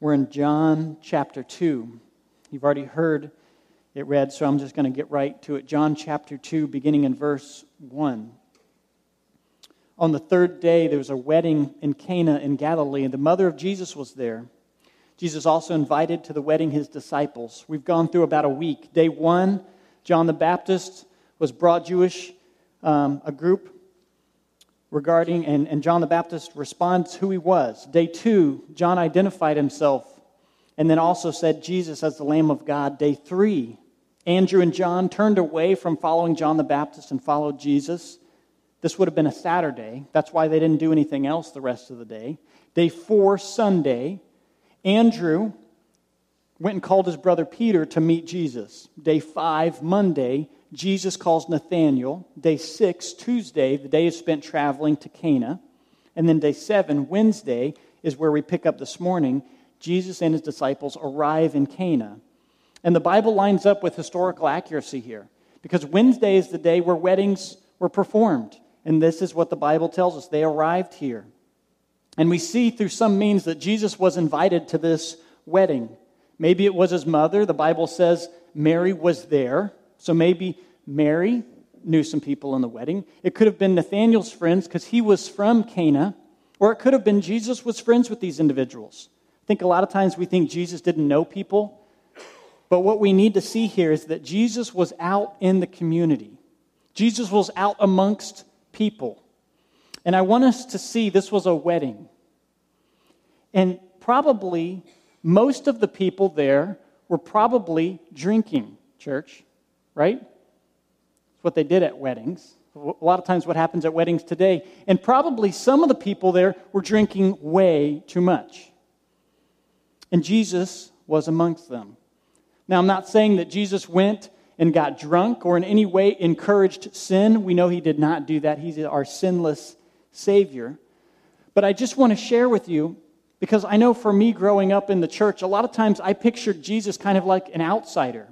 We're in John chapter 2. You've already heard it read, so I'm just going to get right to it. John chapter 2, beginning in verse 1. On the third day, there was a wedding in Cana in Galilee, and the mother of Jesus was there. Jesus also invited to the wedding his disciples. We've gone through about a week. Day one, John the Baptist was brought Jewish, um, a group regarding, and, and John the Baptist responds who he was. Day two, John identified himself and then also said Jesus as the Lamb of God. Day three, Andrew and John turned away from following John the Baptist and followed Jesus. This would have been a Saturday. That's why they didn't do anything else the rest of the day. Day four, Sunday, Andrew went and called his brother Peter to meet Jesus. Day five, Monday, Jesus calls Nathanael. Day six, Tuesday, the day is spent traveling to Cana. And then day seven, Wednesday, is where we pick up this morning. Jesus and his disciples arrive in Cana. And the Bible lines up with historical accuracy here because Wednesday is the day where weddings were performed. And this is what the Bible tells us. They arrived here. And we see through some means that Jesus was invited to this wedding. Maybe it was his mother. The Bible says Mary was there. So maybe Mary knew some people in the wedding. It could have been Nathaniel's friends because he was from Cana. Or it could have been Jesus was friends with these individuals. I think a lot of times we think Jesus didn't know people. But what we need to see here is that Jesus was out in the community. Jesus was out amongst people. And I want us to see this was a wedding. And probably most of the people there were probably drinking, church right? It's what they did at weddings. A lot of times, what happens at weddings today. And probably some of the people there were drinking way too much. And Jesus was amongst them. Now, I'm not saying that Jesus went and got drunk or in any way encouraged sin. We know he did not do that. He's our sinless Savior. But I just want to share with you, because I know for me growing up in the church, a lot of times I pictured Jesus kind of like an outsider.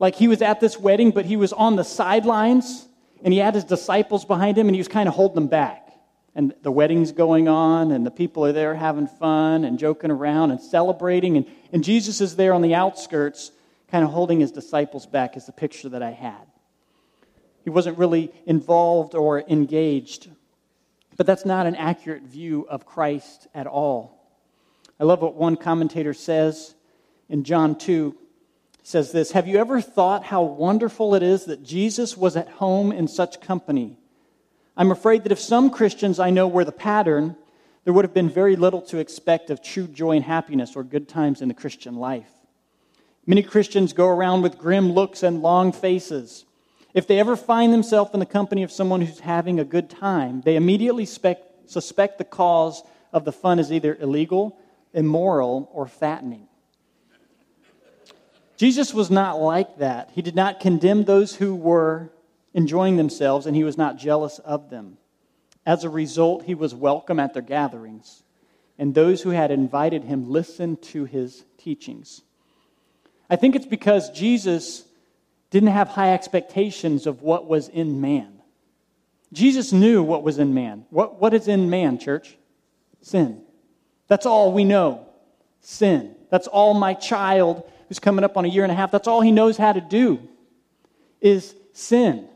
Like he was at this wedding, but he was on the sidelines and he had his disciples behind him and he was kind of holding them back. And the wedding's going on and the people are there having fun and joking around and celebrating. And, and Jesus is there on the outskirts, kind of holding his disciples back, is the picture that I had. He wasn't really involved or engaged. But that's not an accurate view of Christ at all. I love what one commentator says in John 2 says this Have you ever thought how wonderful it is that Jesus was at home in such company? I'm afraid that if some Christians I know were the pattern, there would have been very little to expect of true joy and happiness or good times in the Christian life. Many Christians go around with grim looks and long faces. If they ever find themselves in the company of someone who's having a good time, they immediately suspect, the cause of the fun is either illegal, immoral, or fattening. Jesus was not like that. He did not condemn those who were enjoying themselves, and he was not jealous of them. As a result, he was welcome at their gatherings, and those who had invited him listened to his teachings. I think it's because Jesus didn't have high expectations of what was in man. Jesus knew what was in man. What, what is in man, church? Sin. That's all we know. Sin. That's all my child who's coming up on a year and a half, that's all he knows how to do is sin.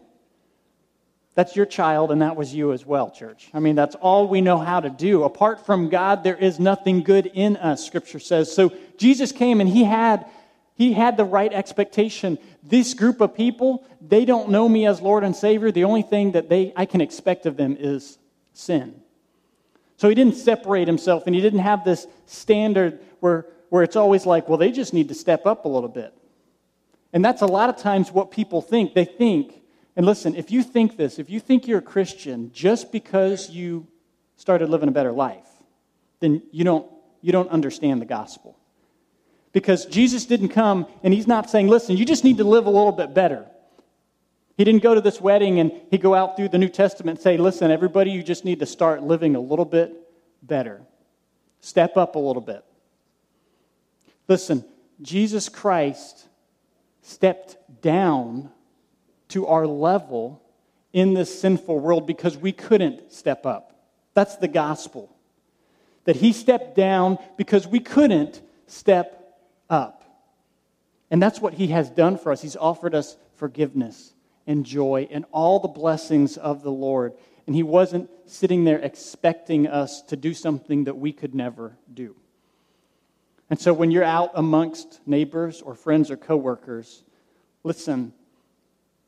That's your child, and that was you as well, church. I mean, that's all we know how to do. Apart from God, there is nothing good in us, Scripture says. So Jesus came and he had, he had the right expectation. This group of people, they don't know me as Lord and Savior. The only thing that they, I can expect of them is sin. So he didn't separate himself, and he didn't have this standard where where it's always like, well, they just need to step up a little bit. And that's a lot of times what people think. They think, and listen, if you think this, if you think you're a Christian just because you started living a better life, then you don't, you don't understand the gospel. Because Jesus didn't come and he's not saying, listen, you just need to live a little bit better. He didn't go to this wedding and he go out through the New Testament and say, listen, everybody, you just need to start living a little bit better. Step up a little bit. Listen, Jesus Christ stepped down to our level in this sinful world because we couldn't step up. That's the gospel. that he stepped down because we couldn't step up. And that's what he has done for us. He's offered us forgiveness and joy and all the blessings of the Lord. And he wasn't sitting there expecting us to do something that we could never do. And so when you're out amongst neighbors or friends or coworkers, listen,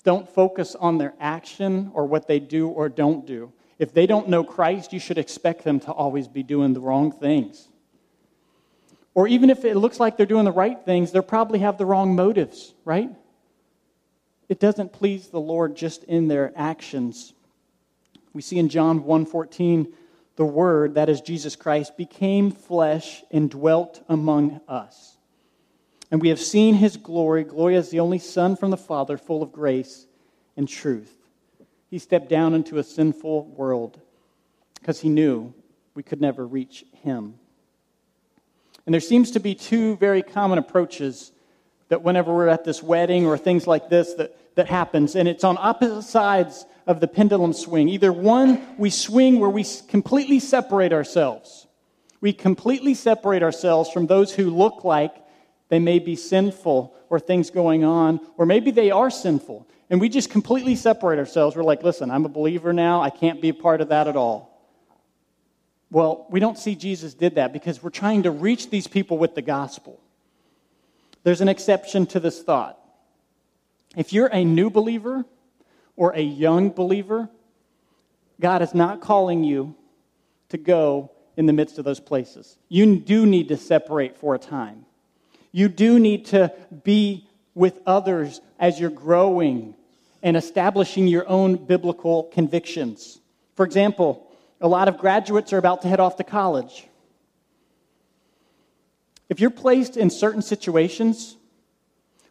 don't focus on their action or what they do or don't do. If they don't know Christ, you should expect them to always be doing the wrong things. Or even if it looks like they're doing the right things, they probably have the wrong motives, right? It doesn't please the Lord just in their actions. We see in John 1:14 the word that is Jesus Christ became flesh and dwelt among us. And we have seen his glory, glory as the only son from the Father, full of grace and truth. He stepped down into a sinful world because he knew we could never reach him. And there seems to be two very common approaches that whenever we're at this wedding or things like this that, that happens, and it's on opposite sides of the pendulum swing. Either one, we swing where we completely separate ourselves. We completely separate ourselves from those who look like they may be sinful or things going on, or maybe they are sinful. And we just completely separate ourselves. We're like, listen, I'm a believer now. I can't be a part of that at all. Well, we don't see Jesus did that because we're trying to reach these people with the gospel. There's an exception to this thought. If you're a new believer or a young believer, God is not calling you to go in the midst of those places. You do need to separate for a time. You do need to be with others as you're growing and establishing your own biblical convictions. For example, a lot of graduates are about to head off to college. If you're placed in certain situations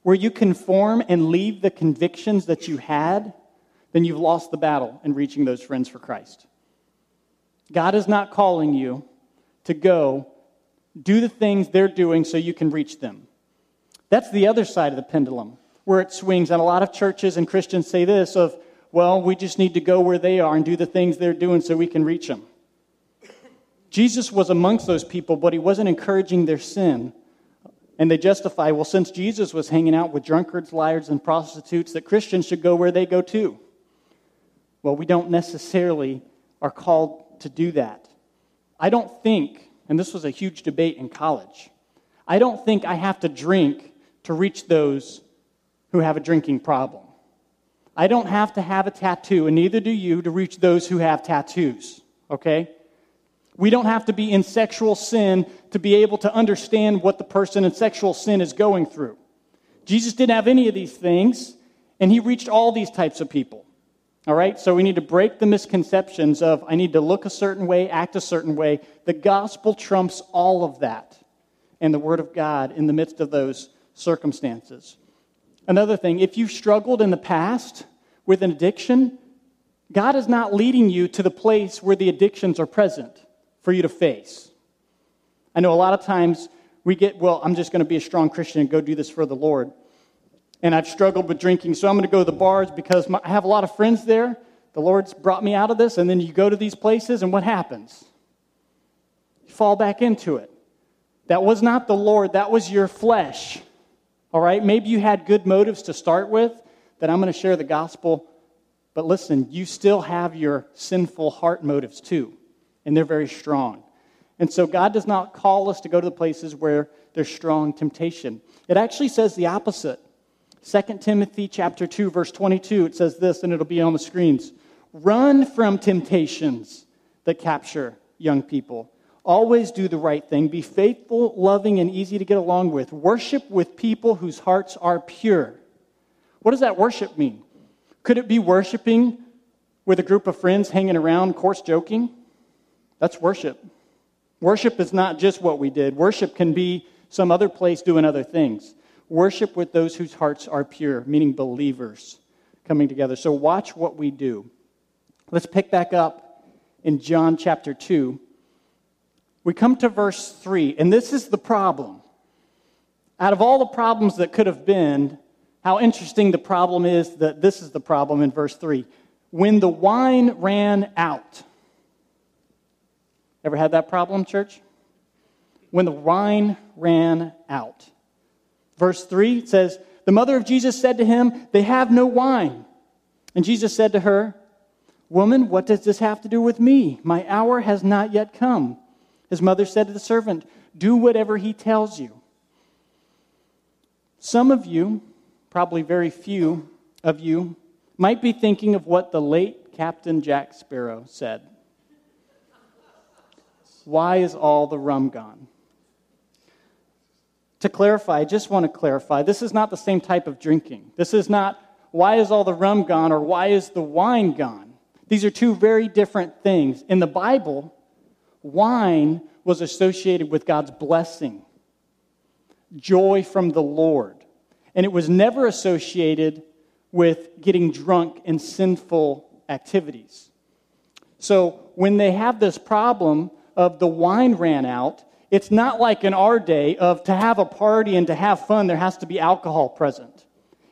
where you conform and leave the convictions that you had, then you've lost the battle in reaching those friends for Christ. God is not calling you to go do the things they're doing so you can reach them. That's the other side of the pendulum where it swings. And a lot of churches and Christians say this of, well, we just need to go where they are and do the things they're doing so we can reach them. Jesus was amongst those people, but he wasn't encouraging their sin. And they justify, well, since Jesus was hanging out with drunkards, liars, and prostitutes, that Christians should go where they go too. Well, we don't necessarily are called to do that. I don't think, and this was a huge debate in college, I don't think I have to drink to reach those who have a drinking problem. I don't have to have a tattoo, and neither do you, to reach those who have tattoos, okay? We don't have to be in sexual sin to be able to understand what the person in sexual sin is going through. Jesus didn't have any of these things, and he reached all these types of people. All right? So we need to break the misconceptions of I need to look a certain way, act a certain way. The gospel trumps all of that and the word of God in the midst of those circumstances. Another thing, if you've struggled in the past with an addiction, God is not leading you to the place where the addictions are present for you to face. I know a lot of times we get, well, I'm just going to be a strong Christian and go do this for the Lord. And I've struggled with drinking, so I'm going to go to the bars because my, I have a lot of friends there. The Lord's brought me out of this, and then you go to these places, and what happens? You fall back into it. That was not the Lord, that was your flesh. All right? Maybe you had good motives to start with, that I'm going to share the gospel. But listen, you still have your sinful heart motives too and they're very strong. And so God does not call us to go to the places where there's strong temptation. It actually says the opposite. 2 Timothy chapter 2 verse 22 it says this and it'll be on the screens. Run from temptations that capture young people. Always do the right thing. Be faithful, loving and easy to get along with. Worship with people whose hearts are pure. What does that worship mean? Could it be worshiping with a group of friends hanging around, coarse joking? That's worship. Worship is not just what we did, worship can be some other place doing other things. Worship with those whose hearts are pure, meaning believers coming together. So watch what we do. Let's pick back up in John chapter 2. We come to verse 3, and this is the problem. Out of all the problems that could have been, how interesting the problem is that this is the problem in verse 3. When the wine ran out, Ever had that problem, church? When the wine ran out. Verse 3 says, The mother of Jesus said to him, They have no wine. And Jesus said to her, Woman, what does this have to do with me? My hour has not yet come. His mother said to the servant, Do whatever he tells you. Some of you, probably very few of you, might be thinking of what the late Captain Jack Sparrow said. Why is all the rum gone? To clarify, I just want to clarify this is not the same type of drinking. This is not why is all the rum gone or why is the wine gone. These are two very different things. In the Bible, wine was associated with God's blessing, joy from the Lord. And it was never associated with getting drunk in sinful activities. So when they have this problem of the wine ran out, it's not like in our day of to have a party and to have fun, there has to be alcohol present.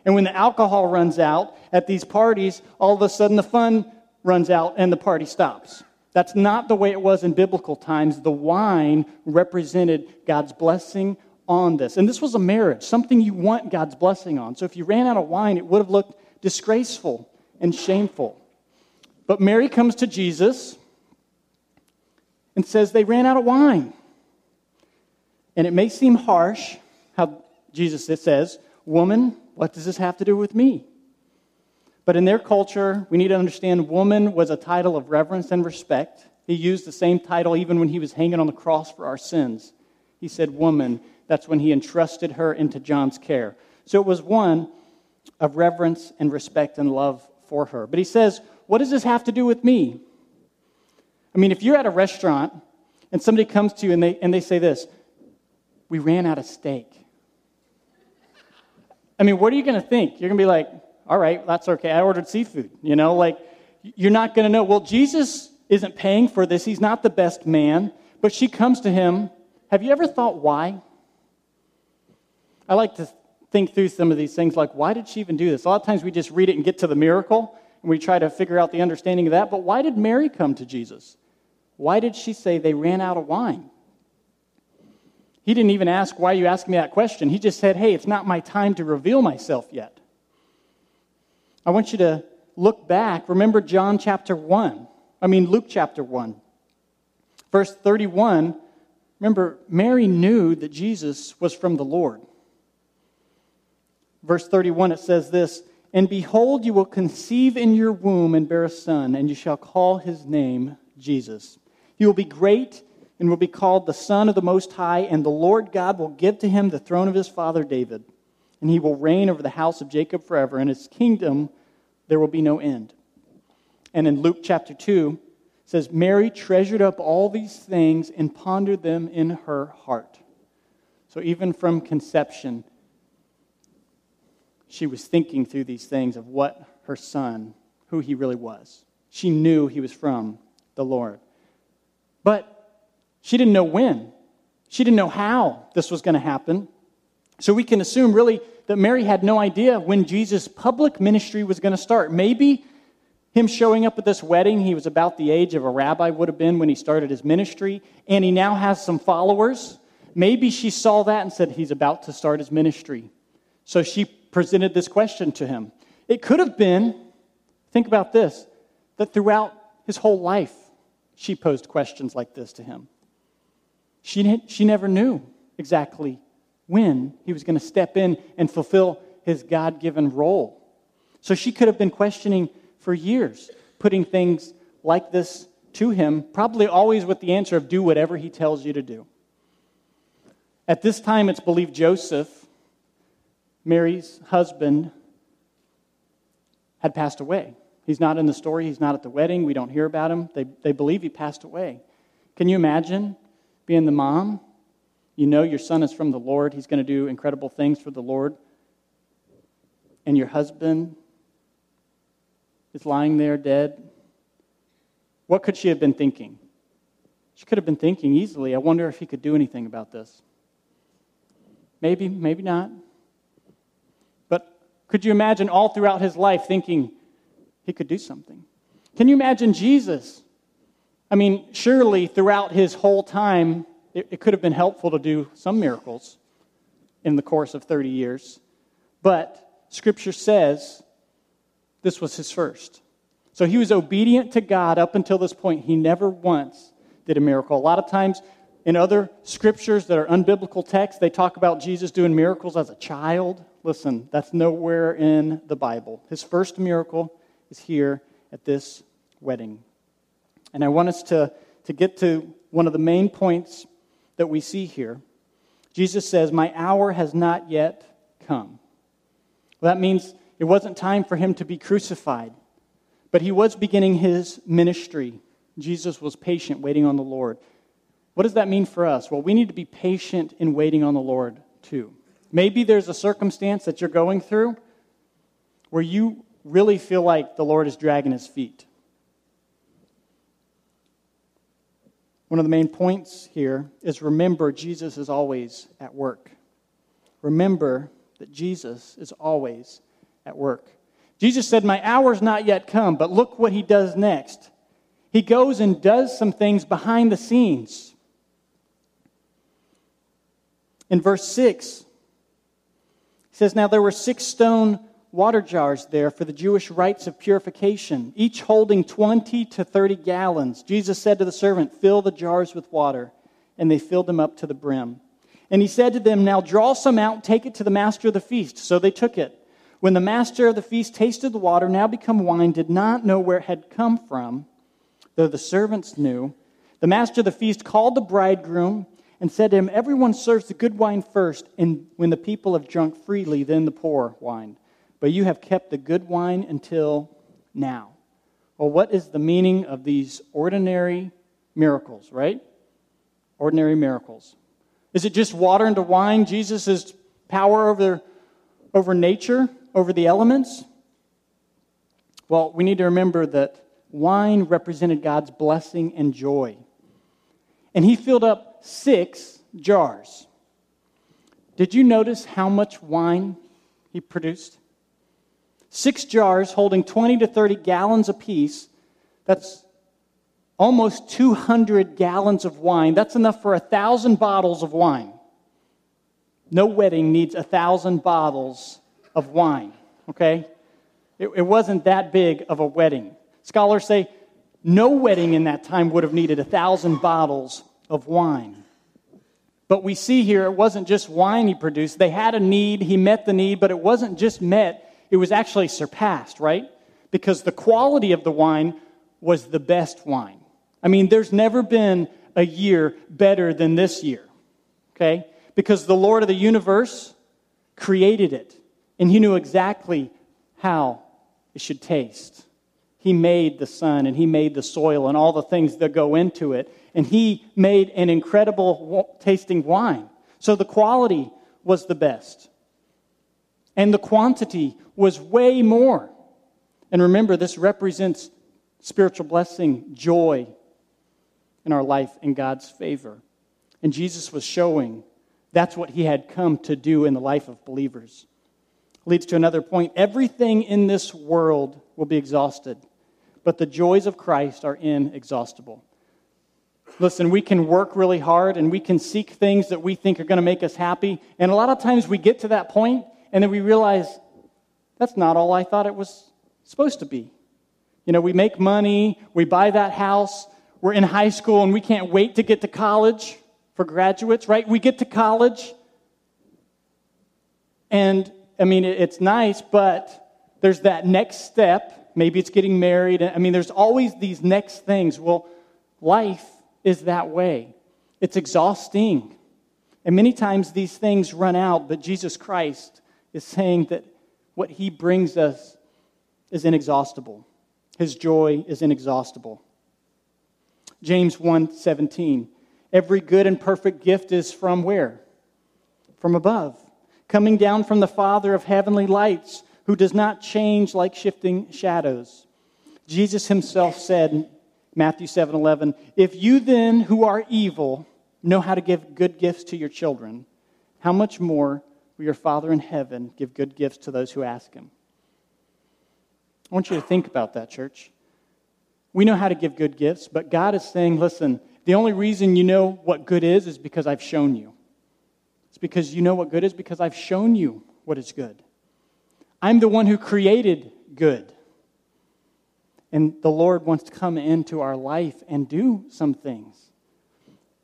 And when the alcohol runs out at these parties, all of a sudden the fun runs out and the party stops. That's not the way it was in biblical times. The wine represented God's blessing on this. And this was a marriage, something you want God's blessing on. So if you ran out of wine, it would have looked disgraceful and shameful. But Mary comes to Jesus and says they ran out of wine. And it may seem harsh how Jesus says, Woman, what does this have to do with me? But in their culture, we need to understand woman was a title of reverence and respect. He used the same title even when he was hanging on the cross for our sins. He said, Woman. That's when he entrusted her into John's care. So it was one of reverence and respect and love for her. But he says, What does this have to do with me? I mean, if you're at a restaurant and somebody comes to you and they, and they say this, We ran out of steak. I mean, what are you going to think? You're going to be like, all right, that's okay. I ordered seafood. You know, like, you're not going to know. Well, Jesus isn't paying for this. He's not the best man. But she comes to him. Have you ever thought why? I like to think through some of these things like, why did she even do this? A lot of times we just read it and get to the miracle and we try to figure out the understanding of that. But why did Mary come to Jesus? Why did she say they ran out of wine? He didn't even ask, Why are you asking me that question? He just said, Hey, it's not my time to reveal myself yet. I want you to look back. Remember John chapter 1. I mean, Luke chapter 1. Verse 31. Remember, Mary knew that Jesus was from the Lord. Verse 31, it says this And behold, you will conceive in your womb and bear a son, and you shall call his name Jesus. He will be great and will be called the Son of the Most High, and the Lord God will give to him the throne of his father David and he will reign over the house of Jacob forever, and his kingdom there will be no end. And in Luke chapter 2, says, Mary treasured up all these things and pondered them in her heart. So even from conception, she was thinking through these things of what her son, who he really was. She knew he was from the Lord. But she didn't know when. She didn't know how this was going to happen. So we can assume, really, that Mary had no idea when Jesus' public ministry was going to start. Maybe him showing up at this wedding, he was about the age of a rabbi would have been when he started his ministry, and he now has some followers. Maybe she saw that and said, He's about to start his ministry. So she presented this question to him. It could have been, think about this, that throughout his whole life, she posed questions like this to him. She, she never knew exactly when he was going to step in and fulfill his God given role. So she could have been questioning for years, putting things like this to him, probably always with the answer of do whatever he tells you to do. At this time, it's believed Joseph, Mary's husband, had passed away. He's not in the story, he's not at the wedding, we don't hear about him. They, they believe he passed away. Can you imagine being the mom you know your son is from the Lord, he's going to do incredible things for the Lord. And your husband is lying there dead. What could she have been thinking? She could have been thinking easily, I wonder if he could do anything about this. Maybe, maybe not. But could you imagine all throughout his life thinking he could do something? Can you imagine Jesus I mean, surely throughout his whole time, it, it could have been helpful to do some miracles in the course of 30 years. But Scripture says this was his first. So he was obedient to God up until this point. He never once did a miracle. A lot of times in other scriptures that are unbiblical texts, they talk about Jesus doing miracles as a child. Listen, that's nowhere in the Bible. His first miracle is here at this wedding. And I want us to, to get to one of the main points that we see here. Jesus says, My hour has not yet come. Well, that means it wasn't time for him to be crucified, but he was beginning his ministry. Jesus was patient, waiting on the Lord. What does that mean for us? Well, we need to be patient in waiting on the Lord, too. Maybe there's a circumstance that you're going through where you really feel like the Lord is dragging his feet. One of the main points here is remember Jesus is always at work. Remember that Jesus is always at work. Jesus said, My hour's not yet come, but look what he does next. He goes and does some things behind the scenes. In verse 6, he says, Now there were six stone water jars there for the Jewish rites of purification, each holding 20 to 30 gallons. Jesus said to the servant, Fill the jars with water. And they filled them up to the brim. And he said to them, Now draw some out and take it to the master of the feast. So they took it. When the master of the feast tasted the water, now become wine, did not know where it had come from, though the servants knew, the master of the feast called the bridegroom and said to him, Everyone serves the good wine first, and when the people have drunk freely, then the poor wine but you have kept the good wine until now. Well, what is the meaning of these ordinary miracles, right? Ordinary miracles. Is it just water into wine? Jesus' power over, over nature, over the elements? Well, we need to remember that wine represented God's blessing and joy. And he filled up six jars. Did you notice how much wine he produced? Six jars holding 20 to 30 gallons apiece. That's almost 200 gallons of wine. That's enough for a thousand bottles of wine. No wedding needs a thousand bottles of wine, okay? It, it wasn't that big of a wedding. Scholars say no wedding in that time would have needed a thousand bottles of wine. But we see here it wasn't just wine he produced. They had a need, he met the need, but it wasn't just met, it was actually surpassed, right? Because the quality of the wine was the best wine. I mean, there's never been a year better than this year, okay? Because the Lord of the universe created it, and He knew exactly how it should taste. He made the sun, and He made the soil, and all the things that go into it, and He made an incredible tasting wine. So the quality was the best. And the quantity was way more. And remember, this represents spiritual blessing, joy in our life, in God's favor. And Jesus was showing that's what he had come to do in the life of believers. Leads to another point everything in this world will be exhausted, but the joys of Christ are inexhaustible. Listen, we can work really hard and we can seek things that we think are going to make us happy. And a lot of times we get to that point and then we realize that's not all I thought it was supposed to be. You know, we make money, we buy that house, we're in high school, and we can't wait to get to college for graduates, right? We get to college, and I mean, it's nice, but there's that next step. Maybe it's getting married. I mean, there's always these next things. Well, life is that way, it's exhausting. And many times these things run out, but Jesus Christ is saying that what he brings us is inexhaustible. His joy is inexhaustible. James 1:17 Every good and perfect gift is from where? From above, coming down from the Father of heavenly lights, who does not change like shifting shadows. Jesus himself said in Matthew 7:11, "If you then who are evil know how to give good gifts to your children, how much more your Father in heaven give good gifts to those who ask him? I want you to think about that, church. We know how to give good gifts, but God is saying, listen, the only reason you know what good is is because I've shown you. It's because you know what good is because I've shown you what is good. I'm the one who created good. And the Lord wants to come into our life and do some things.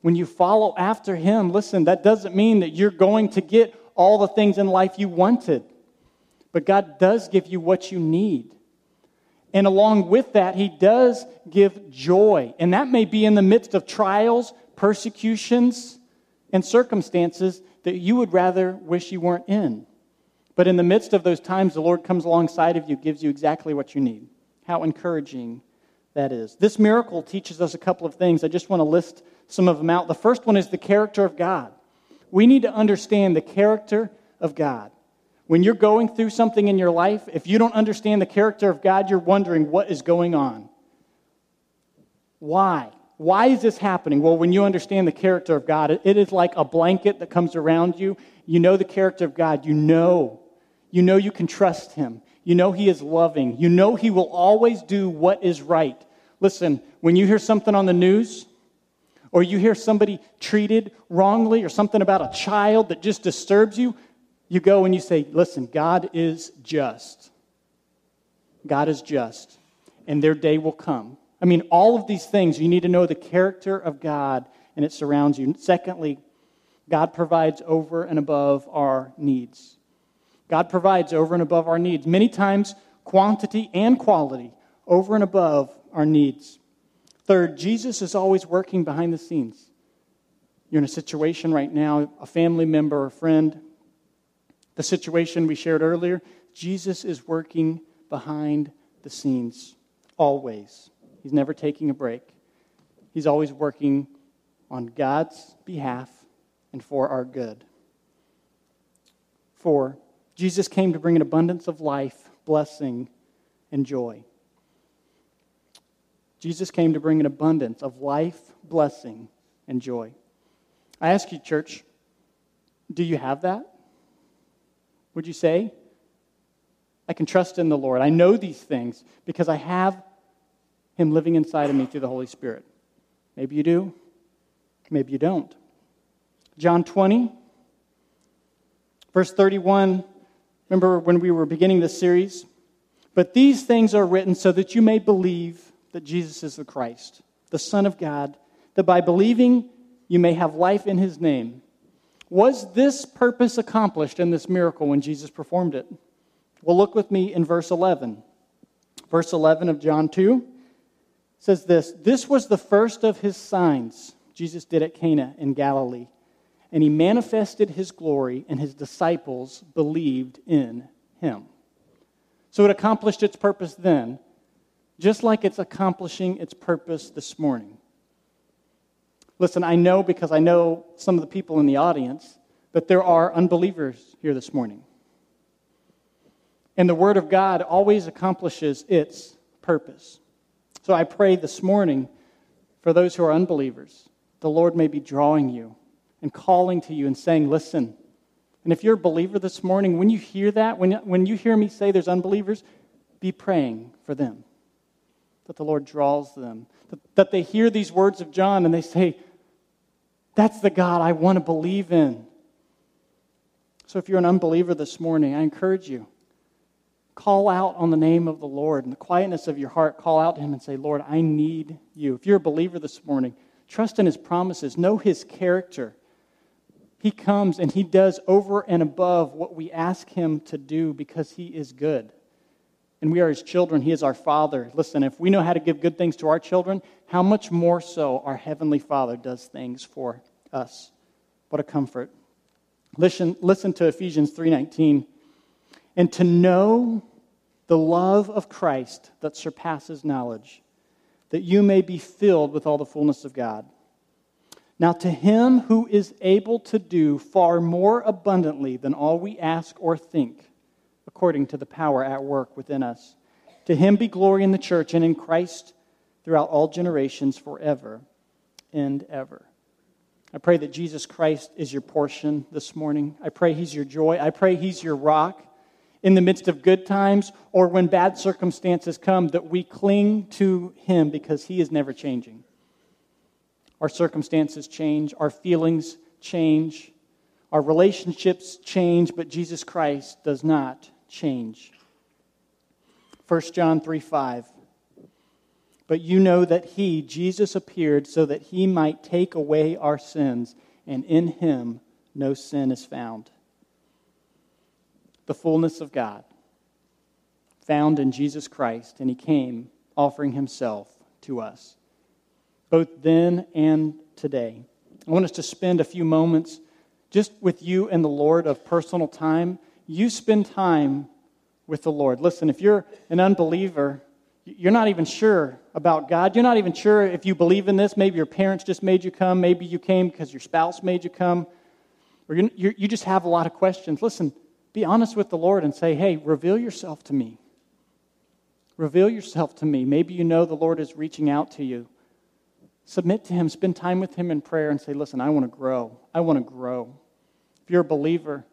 When you follow after Him, listen, that doesn't mean that you're going to get all the things in life you wanted. But God does give you what you need. And along with that, He does give joy. And that may be in the midst of trials, persecutions, and circumstances that you would rather wish you weren't in. But in the midst of those times, the Lord comes alongside of you, gives you exactly what you need. How encouraging that is. This miracle teaches us a couple of things. I just want to list some of them out. The first one is the character of God. We need to understand the character of God. When you're going through something in your life, if you don't understand the character of God, you're wondering what is going on. Why? Why is this happening? Well, when you understand the character of God, it is like a blanket that comes around you. You know the character of God. You know. You know you can trust Him. You know He is loving. You know He will always do what is right. Listen, when you hear something on the news, or you hear somebody treated wrongly, or something about a child that just disturbs you, you go and you say, Listen, God is just. God is just. And their day will come. I mean, all of these things, you need to know the character of God and it surrounds you. Secondly, God provides over and above our needs. God provides over and above our needs. Many times, quantity and quality, over and above our needs. Third, Jesus is always working behind the scenes. You're in a situation right now, a family member, a friend, the situation we shared earlier, Jesus is working behind the scenes always. He's never taking a break. He's always working on God's behalf and for our good. Four, Jesus came to bring an abundance of life, blessing, and joy. Jesus came to bring an abundance of life, blessing, and joy. I ask you, church, do you have that? would you say? I can trust in the Lord. I know these things because I have Him living inside of me through the Holy Spirit. Maybe you do, maybe you don't. John 20, verse 31. Remember when we were beginning this series? But these things are written so that you may believe that Jesus is the Christ, the Son of God, that by believing you may have life in His name. Was this purpose accomplished in this miracle when Jesus performed it? Well, look with me in verse 11. Verse 11 of John 2 says this This was the first of his signs Jesus did at Cana in Galilee, and he manifested his glory, and his disciples believed in him. So it accomplished its purpose then, just like it's accomplishing its purpose this morning. Listen, I know because I know some of the people in the audience that there are unbelievers here this morning. And the Word of God always accomplishes its purpose. So I pray this morning for those who are unbelievers, the Lord may be drawing you and calling to you and saying, Listen. And if you're a believer this morning, when you hear that, when, when you hear me say there's unbelievers, be praying for them, that the Lord draws them, that, that they hear these words of John and they say, that's the God I want to believe in. So if you're an unbeliever this morning, I encourage you. Call out on the name of the Lord. In the quietness of your heart, call out to Him and say, Lord, I need you. If you're a believer this morning, trust in His promises, know His character. He comes and He does over and above what we ask Him to do because He is good. And we are His children. He is our Father. Listen, if we know how to give good things to our children, how much more so our Heavenly Father does things for us. What a comfort. Listen, listen to Ephesians 3:19. And to know the love of Christ that surpasses knowledge, that you may be filled with all the fullness of God. Now, to him who is able to do far more abundantly than all we ask or think, according to the power at work within us, to him be glory in the church and in Christ throughout all generations, forever and ever. I pray that Jesus Christ is your portion this morning. I pray he's your joy. I pray he's your rock. in the midst of good times or when bad circumstances come, that we cling to Him because He is never changing. Our circumstances change, our feelings change, our relationships change, but Jesus Christ does not change. 1 John 3 5. But you know that He, Jesus, appeared so that He might take away our sins, and in Him no sin is found the fullness of God, found in Jesus Christ, and he came offering himself to us, both then and today. I want us to spend a few moments just with you and the Lord of personal time. You spend time with the Lord. Listen, if you're an unbeliever, you're not even sure about God. You're not even sure if you believe in this. Maybe your parents just made you come. Maybe you came because your spouse made you come. Or you, you just have a lot of questions. Listen, be honest with the Lord and say, hey, reveal yourself to me. Reveal yourself to me. Maybe you know the Lord is reaching out to you. Submit to Him, spend time with Him in prayer, and say, listen, I want to grow. I want to grow. If you're a believer,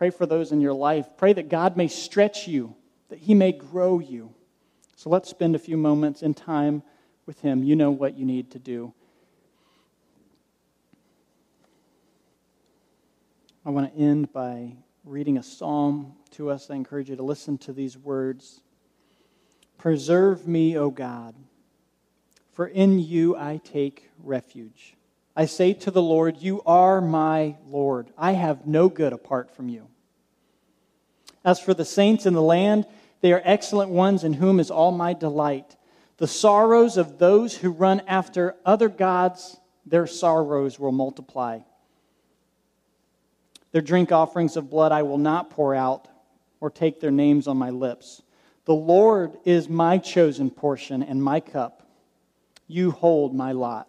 pray for those in your life. Pray that God may stretch you, that He may grow you. So let's spend a few moments in time with Him. You know what you need to do. I want to end by reading a psalm to us, I encourage you to listen to these words Preserve me, O God, for in you I take refuge. I say to the Lord, You are my Lord. I have no good apart from you. As for the saints in the land, they are excellent ones in whom is all my delight. The sorrows of those who run after other gods, their sorrows will multiply. Their drink offerings of blood I will not pour out or take their names on my lips. The Lord is my chosen portion and my cup. You hold my lot.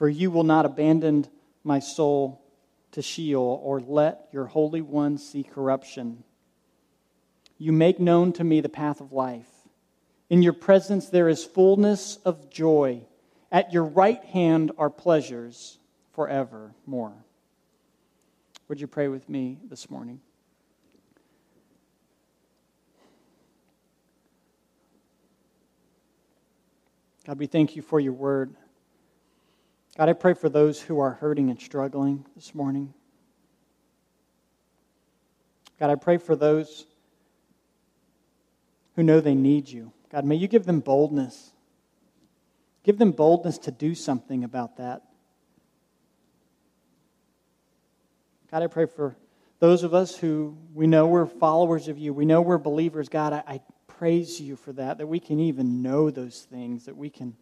For you will not abandon my soul to Sheol, or let your Holy One see corruption. You make known to me the path of life. In your presence there is fullness of joy. At your right hand are pleasures forevermore. Would you pray with me this morning? God, we thank you for your word. God, I pray for those who are hurting and struggling this morning. God, I pray for those who know they need you. God, may you give them boldness. Give them boldness to do something about that. God, I pray for those of us who we know we're followers of you, we know we're believers. God, I, I praise you for that, that we can even know those things, that we can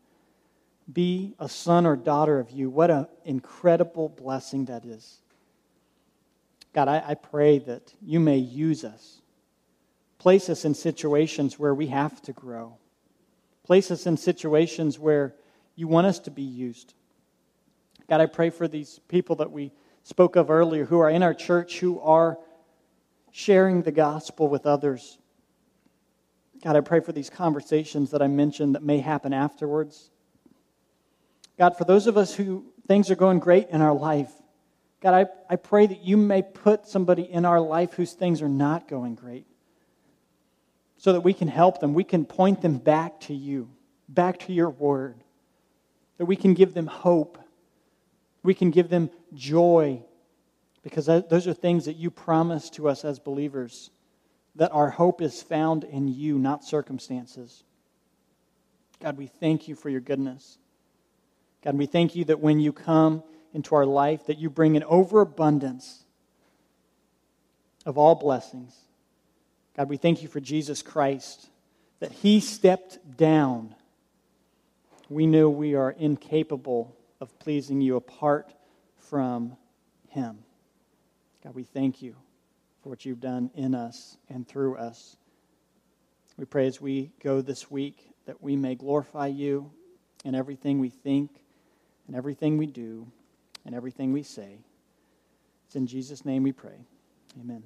be a son or daughter of you. What an incredible blessing that is. God, I, I pray that you may use us. Place us in situations where we have to grow. Place us in situations where you want us to be used. God, I pray for these people that we spoke of earlier who are in our church who are sharing the gospel with others. God, I pray for these conversations that I mentioned that may happen afterwards. God, for those of us who things are going great in our life, God, I, I pray that you may put somebody in our life whose things are not going great so that we can help them. We can point them back to you, back to your word, that we can give them hope we can give them joy because those are things that you promise to us as believers that our hope is found in you, not circumstances. God, we thank you for your goodness. God, we thank you that when you come into our life, that you bring an overabundance of all blessings. God, we thank you for Jesus Christ, that he stepped down. We know we are incapable of pleasing you apart from Him. God, we thank you for what you've done in us and through us. We pray as we go this week that we may glorify you in everything we think and everything we do and everything we say. It's in Jesus' name we pray. Amen.